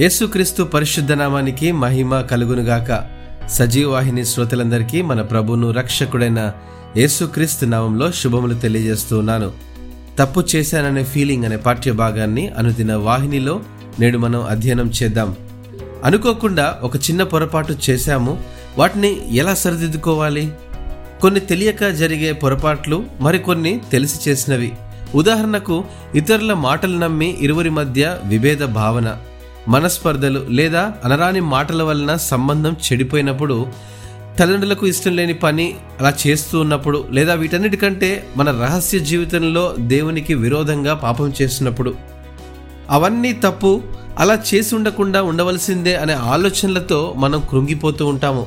యేసుక్రీస్తు పరిశుద్ధ నామానికి మహిమ కలుగునుగాక. సజీవవాహిని శ్రోతలందరికీ మన ప్రభును రక్షకుడైన యేసుక్రీస్తు నామంలో శుభములు తెలియజేస్తున్నాను తప్పు చేశాననే ఫీలింగ్ అనే పాఠ్య భాగాన్ని అనుదిన వాహినిలో నేడు మనం అధ్యయనం చేద్దాం. అనుకోకుండా ఒక చిన్న పొరపాటు చేశాము. వాటిని ఎలా సరిదిద్దుకోవాలి? కొన్ని తెలియక జరిగే పొరపాట్లు మరికొన్ని తెలిసి చేసినవి. ఉదాహరణకు ఇతరుల మాటలు నమ్మి ఇరువురి మధ్య విభేద భావన. మనస్పర్ధలు లేదా అనరాని మాటల వలన సంబంధం చెడిపోయినప్పుడు తల్లిదండ్రులకు ఇష్టం లేని పని అలా చేస్తూ ఉన్నప్పుడు లేదా వీటన్నిటికంటే మన రహస్య జీవితంలో దేవునికి విరోధంగా పాపం చేస్తున్నప్పుడు అవన్నీ తప్పు అలా చేసి ఉండకుండా ఉండవలసిందే అనే ఆలోచనలతో మనం కృంగిపోతూ ఉంటాము.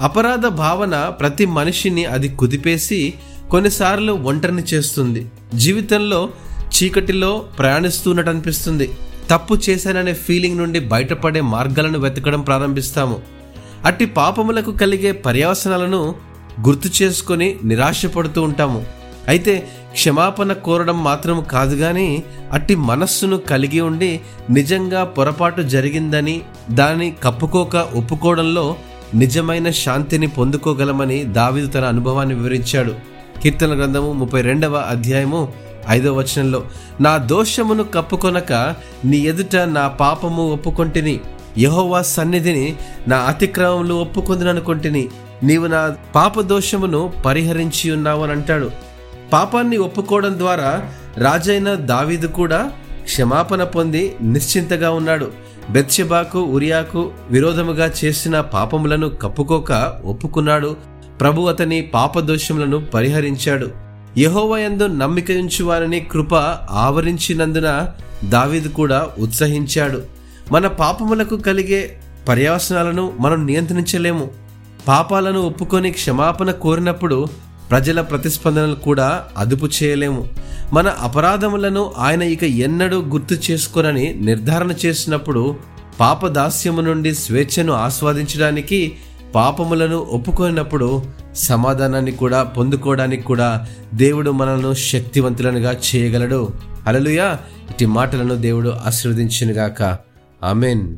అపరాధ భావన ప్రతి మనిషిని అది కుదిపేసి కొన్నిసార్లు ఒంటరిని చేస్తుంది. జీవితంలో చీకటిలో ప్రయాణిస్తున్నట్టు అనిపిస్తుంది. తప్పు చేశాననే ఫీలింగ్ నుండి బయటపడే మార్గాలను వెతకడం ప్రారంభిస్తాము. అట్టి పాపములకు కలిగే పర్యవసనాలను గుర్తు చేసుకొని నిరాశపడుతూ ఉంటాము. అయితే క్షమాపణ కోరడం మాత్రం కాదు కానీ అట్టి మనస్సును కలిగి ఉండి నిజంగా పొరపాటు జరిగిందని దాన్ని కప్పుకోక ఒప్పుకోవడంలో నిజమైన శాంతిని పొందుకోగలమని దావిదు తన అనుభవాన్ని వివరించాడు. కీర్తన గ్రంథము ముప్పై రెండవ అధ్యాయము ఐదో వచనంలో నా దోషమును కప్పుకొనక నీ ఎదుట నా పాపము ఒప్పుకొంటిని. యహోవా సన్నిధిని నా అతిక్రమములు ఒప్పుకొందుననుకొంటిని. నీవు నా పాప దోషమును పరిహరించి ఉన్నావు అని అంటాడు. పాపాన్ని ఒప్పుకోవడం ద్వారా రాజైన దావీదు కూడా క్షమాపణ పొంది నిశ్చింతగా ఉన్నాడు. బెత్సెబాకు ఉరియాకు విరోధముగా చేసిన పాపములను కప్పుకోక ఒప్పుకున్నాడు. ప్రభు అతని పాపదోషములను పరిహరించాడు. యహోవయందు నమ్మిక ఉంచువారని కృప ఆవరించినందున దావీదు కూడా ఉత్సహించాడు. మన పాపములకు కలిగే పర్యవసనాలను మనం నియంత్రించలేము. పాపాలను ఒప్పుకొని క్షమాపణ కోరినప్పుడు ప్రజల ప్రతిస్పందనలు కూడా అదుపు చేయలేము. మన అపరాధములను ఆయన ఇక ఎన్నడూ గుర్తు చేసుకోనని నిర్ధారణ చేసినప్పుడు పాపదాస్యము నుండి స్వేచ్ఛను ఆస్వాదించడానికి పాపములను ఒప్పుకొనినప్పుడు సమాధానాన్ని కూడా పొందుకోవడానికి కూడా దేవుడు మనల్ని శక్తివంతులనుగా చేయగలడు. అలలుయా ఇటు మాటలను దేవుడు ఆశీర్వదించినగాక. ఆమెన్.